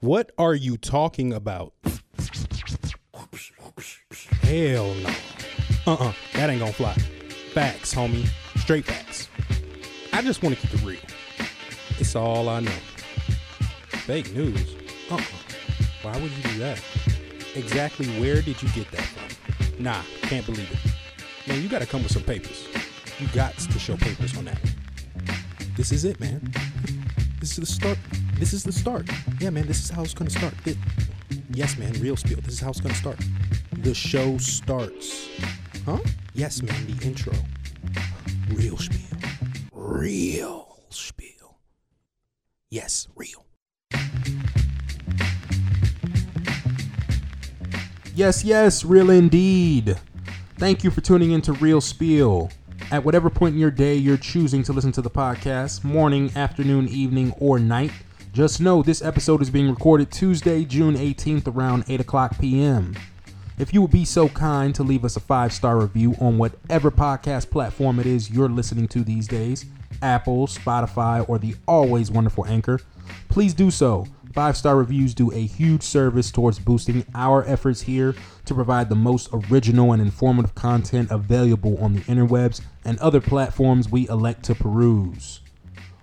What are you talking about? Hell no. Uh uh that ain't gonna fly. Facts, homie. Straight facts. I just wanna keep it real. It's all I know. Fake news? Uh uh Why would you do that? Exactly where did you get that from? Nah, can't believe it. Man, you gotta come with some papers. You got to show papers on that. This is it, man. This is the start. This is the start. Yeah, man, this is how it's gonna start. It, yes, man, real spiel. This is how it's gonna start. The show starts. Huh? Yes, man, the intro. Real spiel. Real spiel. Yes, real. Yes, yes, real indeed. Thank you for tuning in to Real Spiel. At whatever point in your day you're choosing to listen to the podcast, morning, afternoon, evening, or night, just know this episode is being recorded Tuesday, June 18th around 8 o'clock p.m. If you would be so kind to leave us a five star review on whatever podcast platform it is you're listening to these days Apple, Spotify, or the always wonderful Anchor please do so. Five star reviews do a huge service towards boosting our efforts here to provide the most original and informative content available on the interwebs and other platforms we elect to peruse.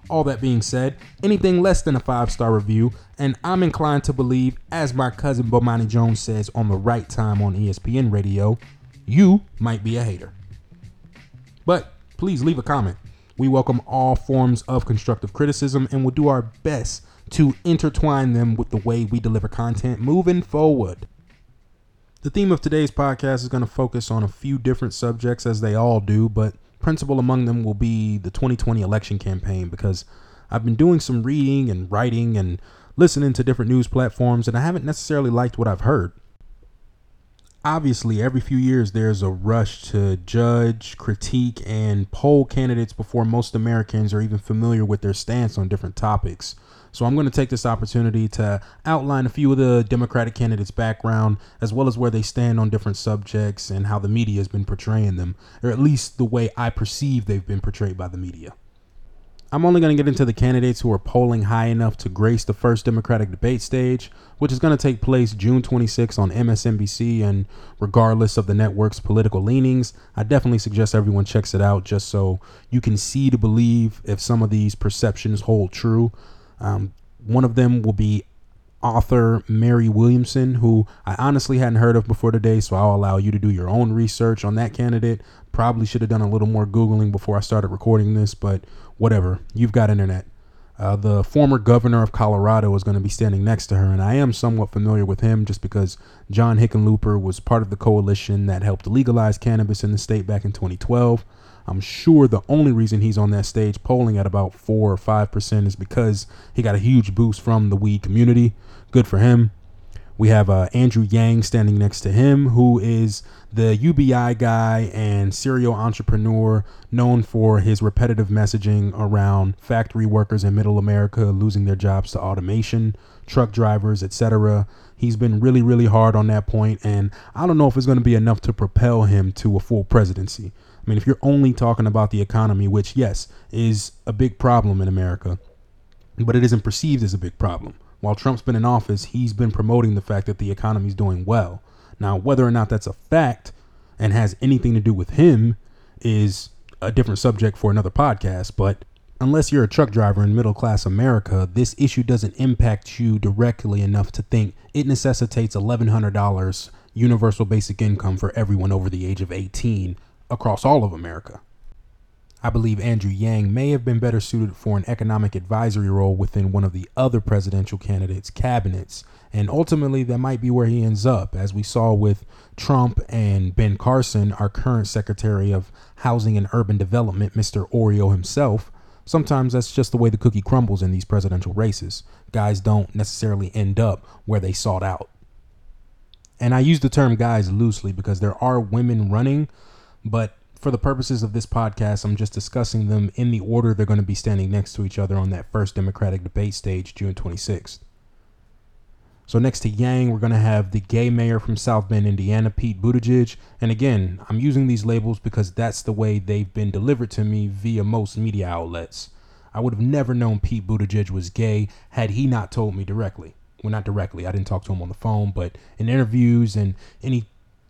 All that being said, anything less than a five star review, and I'm inclined to believe, as my cousin Bomani Jones says on the right time on ESPN radio, you might be a hater. But please leave a comment. We welcome all forms of constructive criticism and will do our best to intertwine them with the way we deliver content moving forward. The theme of today's podcast is going to focus on a few different subjects, as they all do, but principal among them will be the 2020 election campaign because I've been doing some reading and writing and listening to different news platforms, and I haven't necessarily liked what I've heard. Obviously, every few years there's a rush to judge, critique, and poll candidates before most Americans are even familiar with their stance on different topics. So I'm going to take this opportunity to outline a few of the Democratic candidates' background, as well as where they stand on different subjects and how the media has been portraying them, or at least the way I perceive they've been portrayed by the media. I'm only going to get into the candidates who are polling high enough to grace the first Democratic debate stage, which is going to take place June 26 on MSNBC. And regardless of the network's political leanings, I definitely suggest everyone checks it out just so you can see to believe if some of these perceptions hold true. Um, one of them will be author Mary Williamson, who I honestly hadn't heard of before today, so I'll allow you to do your own research on that candidate. Probably should have done a little more Googling before I started recording this, but whatever. You've got internet. Uh, the former governor of Colorado is going to be standing next to her, and I am somewhat familiar with him just because John Hickenlooper was part of the coalition that helped legalize cannabis in the state back in 2012. I'm sure the only reason he's on that stage polling at about 4 or 5% is because he got a huge boost from the weed community. Good for him. We have uh, Andrew Yang standing next to him, who is the UBI guy and serial entrepreneur known for his repetitive messaging around factory workers in middle America losing their jobs to automation, truck drivers, etc. He's been really, really hard on that point, and I don't know if it's going to be enough to propel him to a full presidency. I mean, if you're only talking about the economy, which, yes, is a big problem in America, but it isn't perceived as a big problem. While Trump's been in office, he's been promoting the fact that the economy is doing well. Now, whether or not that's a fact and has anything to do with him is a different subject for another podcast. But unless you're a truck driver in middle class America, this issue doesn't impact you directly enough to think it necessitates $1,100 universal basic income for everyone over the age of 18 across all of America. I believe Andrew Yang may have been better suited for an economic advisory role within one of the other presidential candidates' cabinets, and ultimately that might be where he ends up, as we saw with Trump and Ben Carson, our current Secretary of Housing and Urban Development, Mr. Oreo himself. Sometimes that's just the way the cookie crumbles in these presidential races. Guys don't necessarily end up where they sought out. And I use the term guys loosely because there are women running, but for the purposes of this podcast, I'm just discussing them in the order they're going to be standing next to each other on that first Democratic debate stage, June 26th. So next to Yang, we're going to have the gay mayor from South Bend, Indiana, Pete Buttigieg. And again, I'm using these labels because that's the way they've been delivered to me via most media outlets. I would have never known Pete Buttigieg was gay had he not told me directly. well, not directly. I didn't talk to him on the phone, but in interviews and any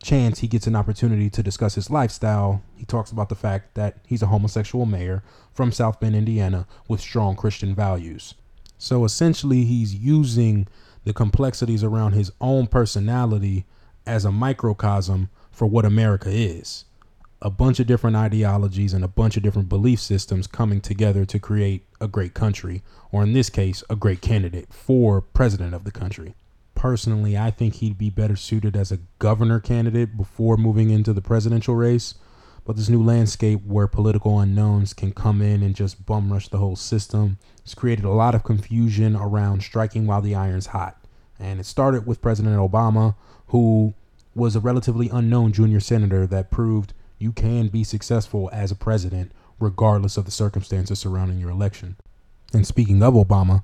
chance he gets an opportunity to discuss his lifestyle, he talks about the fact that he's a homosexual mayor from South Bend, Indiana, with strong Christian values. So essentially, he's using the complexities around his own personality as a microcosm for what America is a bunch of different ideologies and a bunch of different belief systems coming together to create a great country, or in this case, a great candidate for president of the country. Personally, I think he'd be better suited as a governor candidate before moving into the presidential race. But this new landscape where political unknowns can come in and just bum rush the whole system has created a lot of confusion around striking while the iron's hot. And it started with President Obama, who was a relatively unknown junior senator that proved you can be successful as a president regardless of the circumstances surrounding your election. And speaking of Obama,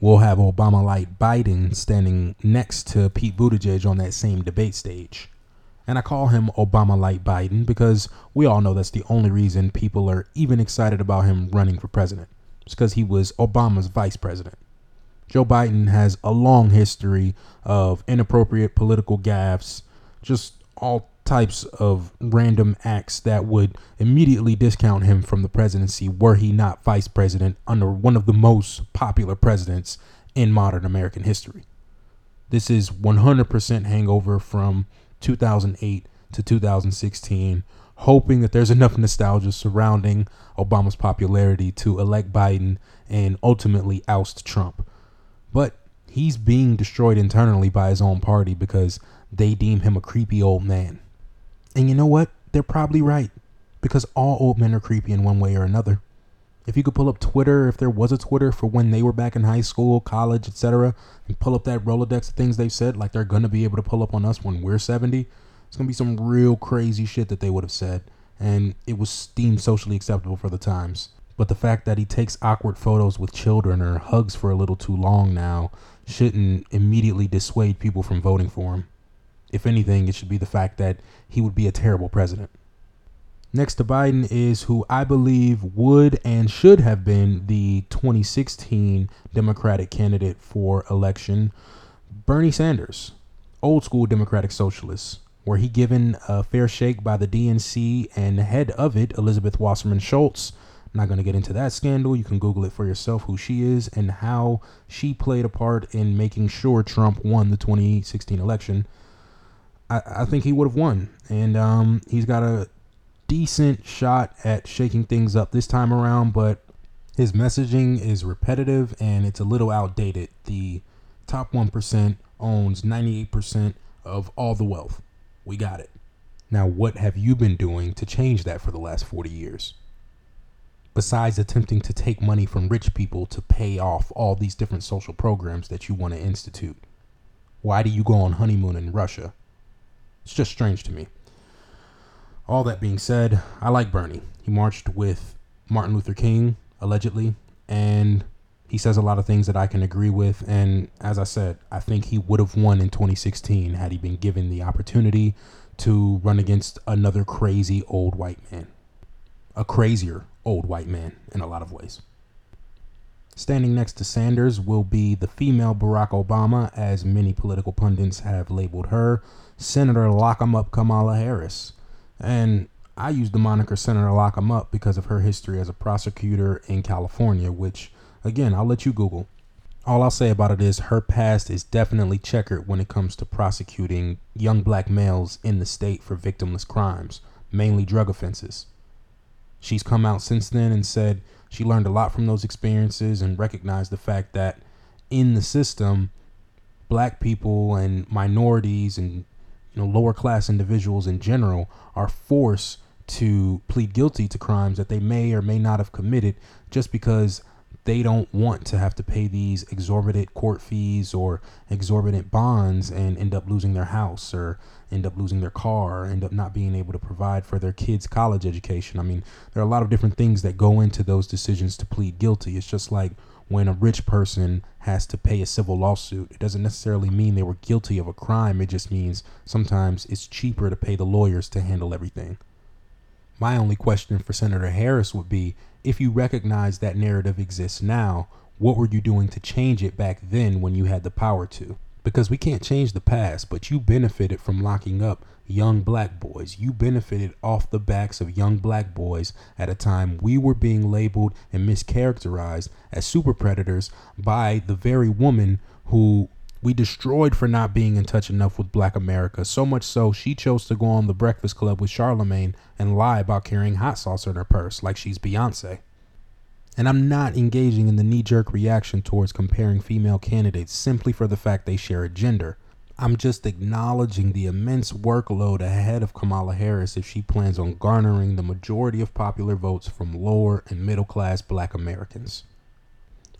we'll have Obama light Biden standing next to Pete Buttigieg on that same debate stage. And I call him Obama light Biden because we all know that's the only reason people are even excited about him running for president. It's because he was Obama's vice president. Joe Biden has a long history of inappropriate political gaffes, just all types of random acts that would immediately discount him from the presidency were he not vice president under one of the most popular presidents in modern American history. This is 100% hangover from 2008 to 2016, hoping that there's enough nostalgia surrounding Obama's popularity to elect Biden and ultimately oust Trump. But he's being destroyed internally by his own party because they deem him a creepy old man. And you know what? They're probably right because all old men are creepy in one way or another. If you could pull up Twitter, if there was a Twitter for when they were back in high school, college, etc., and pull up that Rolodex of things they've said, like they're gonna be able to pull up on us when we're 70, it's gonna be some real crazy shit that they would have said. And it was deemed socially acceptable for the times. But the fact that he takes awkward photos with children or hugs for a little too long now shouldn't immediately dissuade people from voting for him. If anything, it should be the fact that he would be a terrible president. Next to Biden is who I believe would and should have been the 2016 Democratic candidate for election, Bernie Sanders, old school Democratic Socialist. Were he given a fair shake by the DNC and head of it, Elizabeth Wasserman Schultz? Not going to get into that scandal. You can Google it for yourself who she is and how she played a part in making sure Trump won the 2016 election. I, I think he would have won. And um, he's got a decent shot at shaking things up this time around, but his messaging is repetitive and it's a little outdated. The top 1% owns 98% of all the wealth. We got it. Now, what have you been doing to change that for the last 40 years? Besides attempting to take money from rich people to pay off all these different social programs that you want to institute, why do you go on honeymoon in Russia? It's just strange to me. All that being said, I like Bernie. He marched with Martin Luther King, allegedly, and he says a lot of things that I can agree with. And as I said, I think he would have won in 2016 had he been given the opportunity to run against another crazy old white man. A crazier old white man in a lot of ways. Standing next to Sanders will be the female Barack Obama, as many political pundits have labeled her, Senator Lock 'em Up Kamala Harris. And I use the moniker Senator Lock 'em Up because of her history as a prosecutor in California, which, again, I'll let you Google. All I'll say about it is her past is definitely checkered when it comes to prosecuting young black males in the state for victimless crimes, mainly drug offenses. She's come out since then and said she learned a lot from those experiences and recognized the fact that in the system, black people and minorities and you know lower class individuals in general are forced to plead guilty to crimes that they may or may not have committed just because they don't want to have to pay these exorbitant court fees or exorbitant bonds and end up losing their house or end up losing their car, or end up not being able to provide for their kids' college education. I mean, there are a lot of different things that go into those decisions to plead guilty. It's just like when a rich person has to pay a civil lawsuit, it doesn't necessarily mean they were guilty of a crime. It just means sometimes it's cheaper to pay the lawyers to handle everything. My only question for Senator Harris would be if you recognize that narrative exists now, what were you doing to change it back then when you had the power to? Because we can't change the past, but you benefited from locking up young black boys. You benefited off the backs of young black boys at a time we were being labeled and mischaracterized as super predators by the very woman who we destroyed for not being in touch enough with black America. So much so, she chose to go on the Breakfast Club with Charlemagne and lie about carrying hot sauce in her purse like she's Beyonce. And I'm not engaging in the knee jerk reaction towards comparing female candidates simply for the fact they share a gender. I'm just acknowledging the immense workload ahead of Kamala Harris if she plans on garnering the majority of popular votes from lower and middle class black Americans.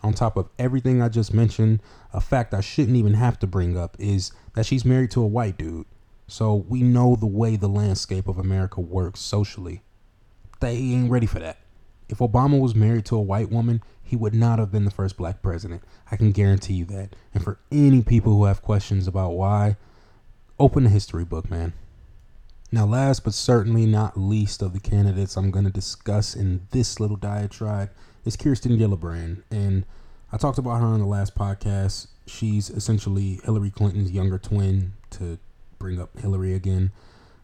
On top of everything I just mentioned, a fact I shouldn't even have to bring up is that she's married to a white dude. So we know the way the landscape of America works socially. They ain't ready for that. If Obama was married to a white woman, he would not have been the first black president. I can guarantee you that. And for any people who have questions about why, open the history book, man. Now, last but certainly not least of the candidates I'm going to discuss in this little diatribe is Kirsten Gillibrand. And I talked about her on the last podcast. She's essentially Hillary Clinton's younger twin, to bring up Hillary again.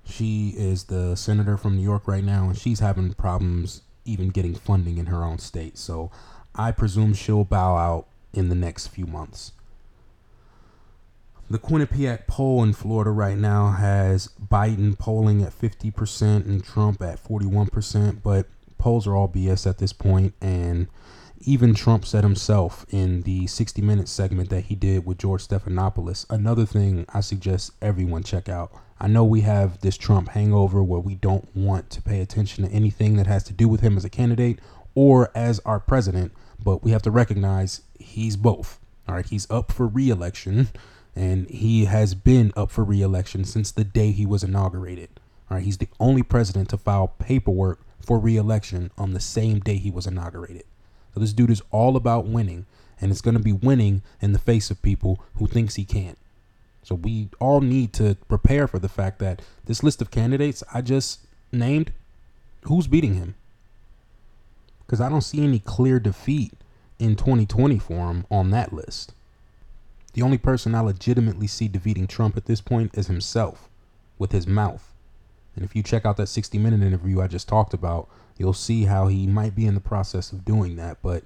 She is the senator from New York right now, and she's having problems even getting funding in her own state. So I presume she'll bow out in the next few months. The Quinnipiac poll in Florida right now has Biden polling at 50% and Trump at 41%, but polls are all BS at this point, and even Trump said himself in the 60 minute segment that he did with George Stephanopoulos. Another thing I suggest everyone check out. I know we have this Trump hangover where we don't want to pay attention to anything that has to do with him as a candidate or as our president, but we have to recognize he's both. All right, he's up for reelection and he has been up for reelection since the day he was inaugurated. All right, he's the only president to file paperwork for reelection on the same day he was inaugurated. So this dude is all about winning, and it's going to be winning in the face of people who thinks he can't. So we all need to prepare for the fact that this list of candidates I just named, who's beating him? Because I don't see any clear defeat in 2020 for him on that list. The only person I legitimately see defeating Trump at this point is himself with his mouth. And if you check out that 60 minute interview I just talked about, you'll see how he might be in the process of doing that. But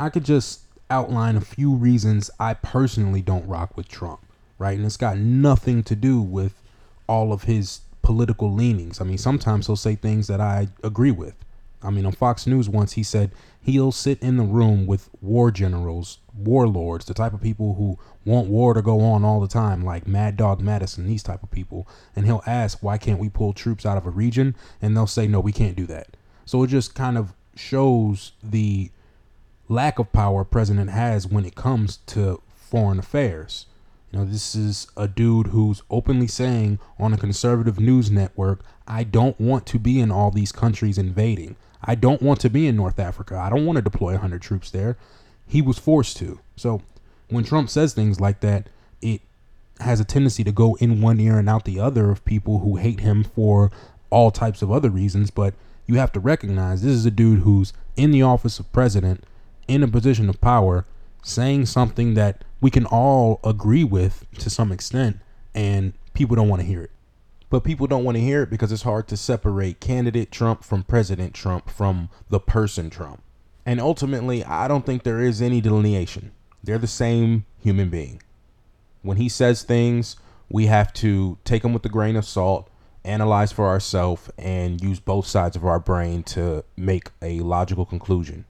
I could just outline a few reasons I personally don't rock with Trump, right? And it's got nothing to do with all of his political leanings. I mean, sometimes he'll say things that I agree with. I mean, on Fox News once he said he'll sit in the room with war generals, warlords, the type of people who want war to go on all the time, like Mad Dog Mattis, these type of people, and he'll ask, "Why can't we pull troops out of a region?" And they'll say, "No, we can't do that." So it just kind of shows the lack of power president has when it comes to foreign affairs. You know, this is a dude who's openly saying on a conservative news network, I don't want to be in all these countries invading. I don't want to be in North Africa. I don't want to deploy 100 troops there. He was forced to. So when Trump says things like that, it has a tendency to go in one ear and out the other of people who hate him for all types of other reasons. But you have to recognize this is a dude who's in the office of president, in a position of power, saying something that we can all agree with to some extent, and people don't want to hear it. But people don't want to hear it because it's hard to separate candidate Trump from President Trump from the person Trump. And ultimately, I don't think there is any delineation. They're the same human being. When he says things, we have to take them with a grain of salt analyze for ourselves, and use both sides of our brain to make a logical conclusion.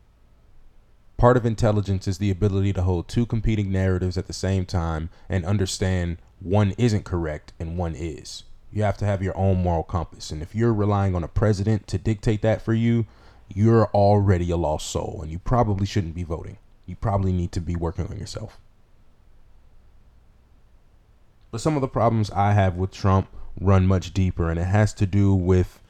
Part of intelligence is the ability to hold two competing narratives at the same time and understand one isn't correct and one is. You have to have your own moral compass. And if you're relying on a president to dictate that for you, you're already a lost soul and you probably shouldn't be voting. You probably need to be working on yourself. But some of the problems I have with Trump run much deeper and it has to do with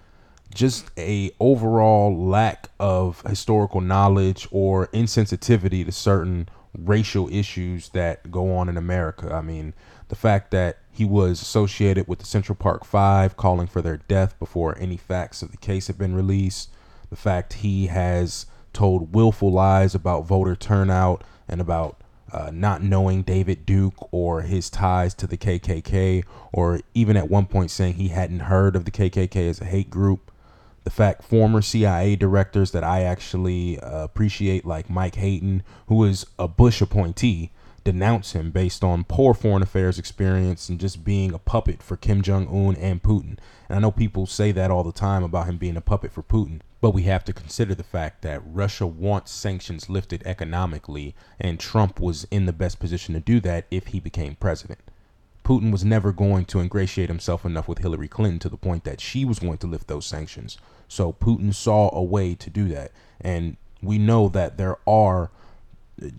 just a overall lack of historical knowledge or insensitivity to certain racial issues that go on in America. I mean, the fact that he was associated with the Central Park 5 calling for their death before any facts of the case have been released, the fact he has told willful lies about voter turnout and about uh, not knowing David Duke or his ties to the KKK, or even at one point saying he hadn't heard of the KKK as a hate group. The fact former CIA directors that I actually uh, appreciate, like Mike Hayden, who is a Bush appointee, denounce him based on poor foreign affairs experience and just being a puppet for Kim Jong un and Putin. And I know people say that all the time about him being a puppet for Putin, but we have to consider the fact that Russia wants sanctions lifted economically, and Trump was in the best position to do that if he became president. Putin was never going to ingratiate himself enough with Hillary Clinton to the point that she was going to lift those sanctions. So Putin saw a way to do that. And we know that there are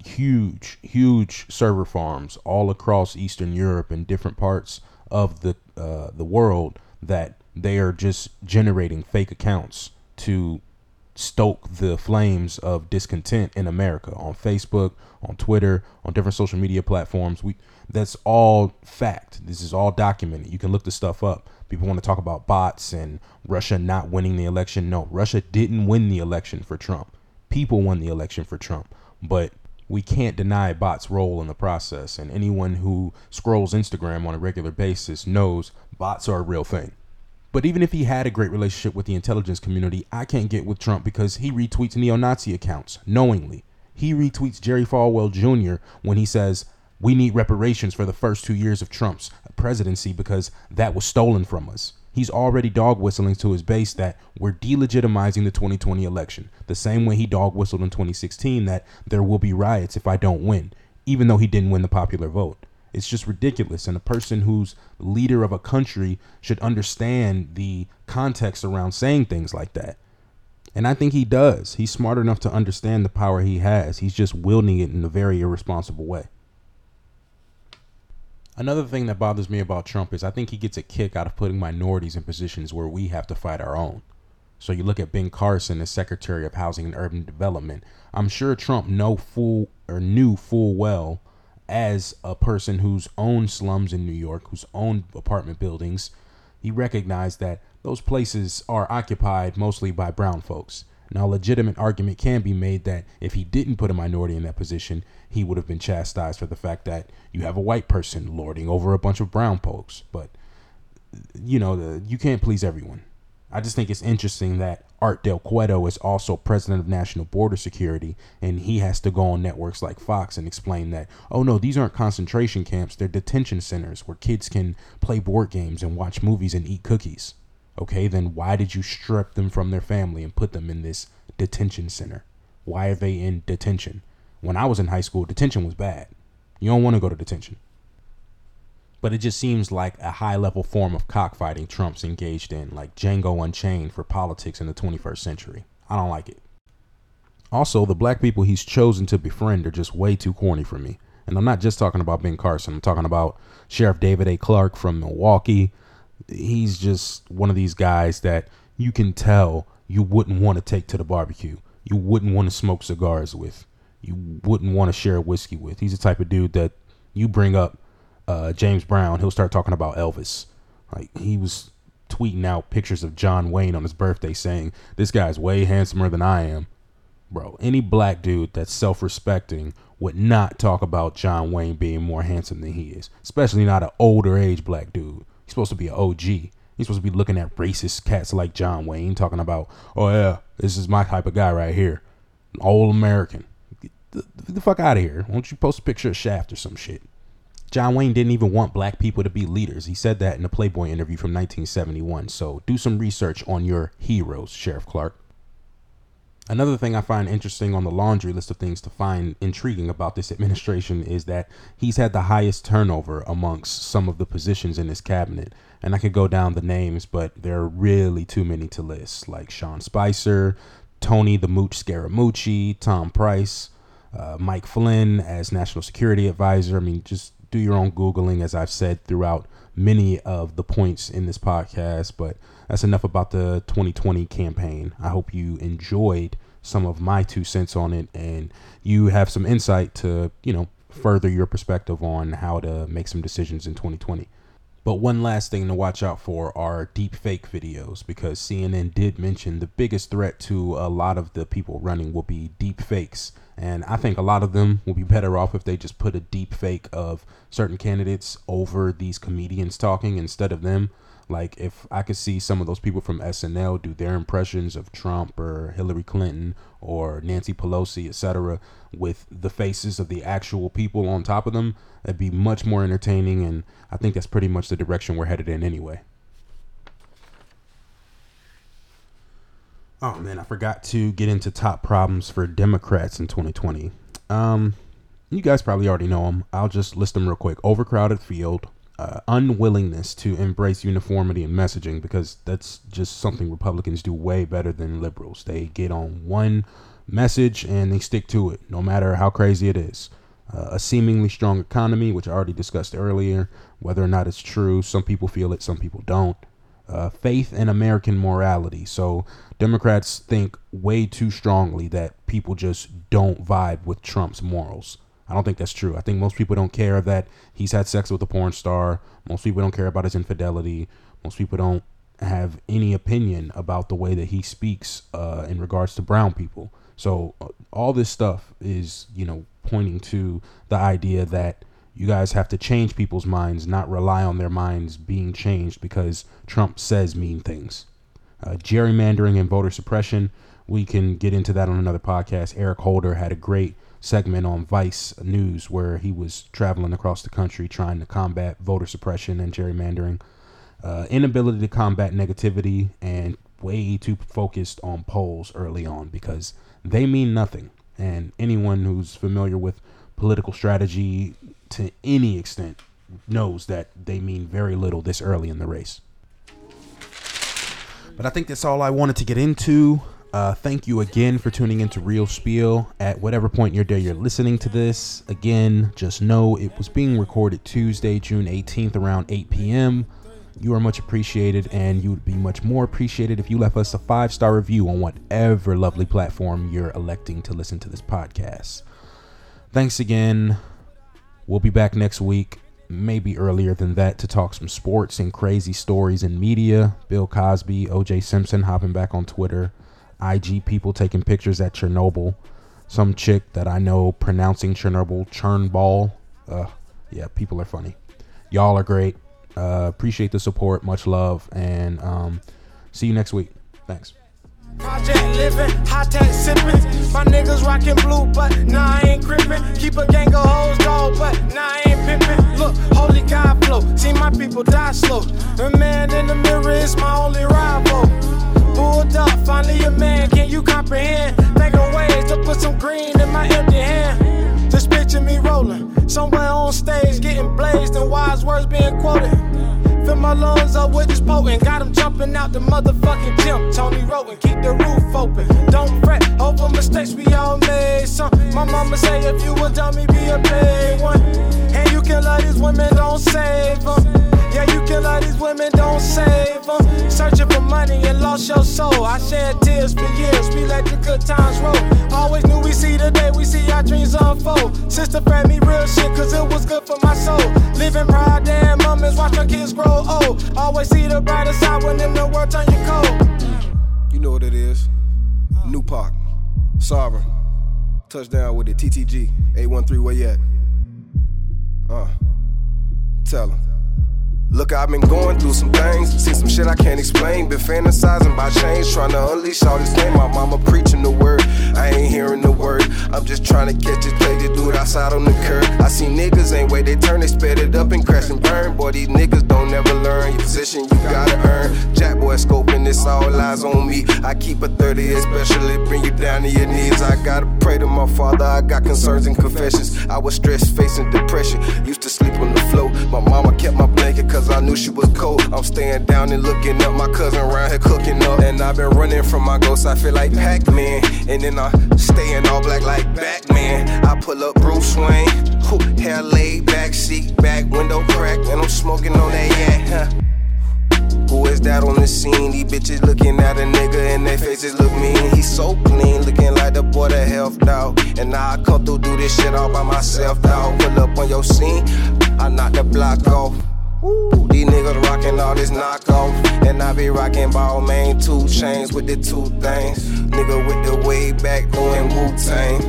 huge, huge server farms all across Eastern Europe and different parts of the uh, the world that they are just generating fake accounts to stoke the flames of discontent in America on Facebook, on Twitter, on different social media platforms. We that's all fact. This is all documented. You can look the stuff up. People want to talk about bots and Russia not winning the election. No, Russia didn't win the election for Trump. People won the election for Trump. But we can't deny bots' role in the process. And anyone who scrolls Instagram on a regular basis knows bots are a real thing. But even if he had a great relationship with the intelligence community, I can't get with Trump because he retweets neo Nazi accounts knowingly. He retweets Jerry Falwell Jr. when he says, We need reparations for the first two years of Trump's presidency because that was stolen from us he's already dog whistling to his base that we're delegitimizing the 2020 election, the same way he dog whistled in 2016 that there will be riots if I don't win, even though he didn't win the popular vote. It's just ridiculous. And a person who's leader of a country should understand the context around saying things like that. And I think he does. He's smart enough to understand the power he has. He's just wielding it in a very irresponsible way. Another thing that bothers me about Trump is I think he gets a kick out of putting minorities in positions where we have to fight our own. So you look at Ben Carson as Secretary of Housing and Urban Development. I'm sure Trump know full or knew full well as a person who's owned slums in New York, who's owned apartment buildings, he recognized that those places are occupied mostly by brown folks. Now, a legitimate argument can be made that if he didn't put a minority in that position, he would have been chastised for the fact that you have a white person lording over a bunch of brown folks. But, you know, the, you can't please everyone. I just think it's interesting that Art Del Cueto is also president of National Border Security, and he has to go on networks like Fox and explain that, oh no, these aren't concentration camps, they're detention centers where kids can play board games and watch movies and eat cookies. Okay, then why did you strip them from their family and put them in this detention center? Why are they in detention? When I was in high school, detention was bad. You don't want to go to detention. But it just seems like a high level form of cockfighting Trump's engaged in, like Django Unchained for politics in the 21st century. I don't like it. Also, the black people he's chosen to befriend are just way too corny for me. And I'm not just talking about Ben Carson, I'm talking about Sheriff David A. Clarke from Milwaukee, he's just one of these guys that you can tell you wouldn't want to take to the barbecue. You wouldn't want to smoke cigars with. You wouldn't want to share whiskey with. He's the type of dude that you bring up uh, James Brown, he'll start talking about Elvis. Like he was tweeting out pictures of John Wayne on his birthday saying, This guy's way handsomer than I am. Bro, any black dude that's self respecting would not talk about John Wayne being more handsome than he is, especially not an older age black dude. He's supposed to be an OG. He's supposed to be looking at racist cats like John Wayne, talking about, oh yeah, this is my type of guy right here, all American. Get the, the fuck out of here! Why don't you post a picture of Shaft or some shit? John Wayne didn't even want black people to be leaders. He said that in a Playboy interview from 1971. So do some research on your heroes, Sheriff Clarke. Another thing I find interesting on the laundry list of things to find intriguing about this administration is that he's had the highest turnover amongst some of the positions in his cabinet. And I could go down the names, but there are really too many to list, like Sean Spicer, Tony the Mooch Scaramucci, Tom Price, uh, Mike Flynn as National Security Advisor. I mean, just do your own Googling, as I've said throughout many of the points in this podcast. But that's enough about the 2020 campaign. I hope you enjoyed some of my two cents on it and you have some insight to, you know, further your perspective on how to make some decisions in 2020. But one last thing to watch out for are deep fake videos because CNN did mention the biggest threat to a lot of the people running will be deep fakes. And I think a lot of them will be better off if they just put a deep fake of certain candidates over these comedians talking instead of them. Like if I could see some of those people from SNL do their impressions of Trump or Hillary Clinton or Nancy Pelosi, etc., with the faces of the actual people on top of them, that'd be much more entertaining. And I think that's pretty much the direction we're headed in anyway. Oh man, I forgot to get into top problems for Democrats in 2020. Um, you guys probably already know them. I'll just list them real quick. Overcrowded field, uh, unwillingness to embrace uniformity in messaging because that's just something Republicans do way better than liberals. They get on one message and they stick to it, no matter how crazy it is. Uh, a seemingly strong economy, which I already discussed earlier, whether or not it's true, some people feel it, some people don't. Uh, faith and American morality. So Democrats think way too strongly that people just don't vibe with Trump's morals. I don't think that's true. I think most people don't care that he's had sex with a porn star. Most people don't care about his infidelity. Most people don't have any opinion about the way that he speaks uh, in regards to brown people. So uh, all this stuff is, you know, pointing to the idea that you guys have to change people's minds, not rely on their minds being changed because Trump says mean things. Uh, gerrymandering and voter suppression, we can get into that on another podcast. Eric Holder had a great segment on Vice News where he was traveling across the country trying to combat voter suppression and gerrymandering, uh, inability to combat negativity, and way too focused on polls early on because they mean nothing. And anyone who's familiar with political strategy to any extent knows that they mean very little this early in the race. But I think that's all I wanted to get into. Uh, thank you again for tuning into Real Spiel at whatever point in your day you're listening to this. Again, just know it was being recorded Tuesday, June 18th around 8 p.m. You are much appreciated, and you would be much more appreciated if you left us a five star review on whatever lovely platform you're electing to listen to this podcast. Thanks again. We'll be back next week, maybe earlier than that, to talk some sports and crazy stories in media. Bill Cosby, OJ Simpson hopping back on Twitter. IG people taking pictures at Chernobyl. Some chick that I know pronouncing Chernobyl Churnball. Uh, yeah, people are funny. Y'all are great. Uh, appreciate the support. Much love. And um, see you next week. Thanks. Project living, high tech sipping. My niggas rocking blue, but nah, I ain't gripping. Keep a gang of hoes, dog, but nah, I ain't pimping. Look, holy God flow. See my people die slow. The man in the mirror is my only rival. Pulled up, finally a man, can you comprehend? Think of ways to put some green in my empty hand. Just picture me rolling, somewhere on stage, getting blazed and wise words being quoted. Fill my lungs up with this potent. Got him jumping out the motherfucking gym. Tony Roten, keep the roof open. Don't fret over mistakes we all made. Some my mama say if you a dummy, be a big one. And you can love these women, don't save them. Yeah, you can love these women, don't save them. Searching for money and lost your soul. I shed tears for years, we let the good times roll. Always knew we see the day, we see our dreams unfold. Sister fed me real shit, cause it was good for my soul. Living proud, damn moments, watch my kids grow old. Always see the brighter side when in the world turn you cold. You know what it is. New Park, Sovereign, touchdown with the TTG, 813, where at? Uh, tell them. Look, I've been going through some things, see some shit I can't explain. Been fantasizing about change, trying to unleash all this pain. My mama preaching the word, I ain't hearing the word. I'm just trying to catch this play to do it outside on the curb. I see niggas ain't wait, they turn, they sped it up and crash and burn. Boy, these niggas don't never learn. Your position you gotta earn. Jack boy scoping, this all eyes on me. I keep a 30, especially bring you down to your knees. I gotta pray to my father, I got concerns and confessions. I was stressed, facing depression, used to sleep on the floor. My mama kept my blanket, cause cause I knew she was cold. I'm staying down and looking up, my cousin around here cooking up. And I've been running from my ghosts, I feel like Pac Man. And then I stay in all black like Batman. I pull up Bruce Wayne, who hair laid, back seat, back window crack, and I'm smoking on that yak, huh? Who is that on the scene? These bitches looking at a nigga and their faces look mean. He's so clean, looking like the boy that helped out. And now I come through, do this shit all by myself, dog. Pull up on your scene, I knock the block off. These niggas rockin' all this knockoff. And I be rockin' Balmain, two chains with the two things. Nigga with the way back doing Wu Tang.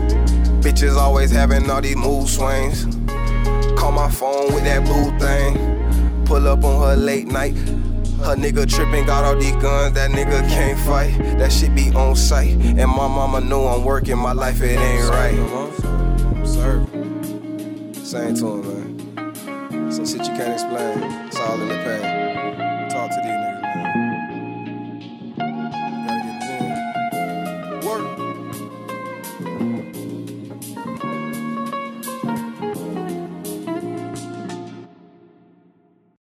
Bitches always having all these mood swings. Call my phone with that blue thing. Pull up on her late night. Her nigga trippin', got all these guns, that nigga can't fight. That shit be on sight. And my mama know I'm working, my life it ain't right. Same to him, man. Some shit you can't explain. It's all in the pain.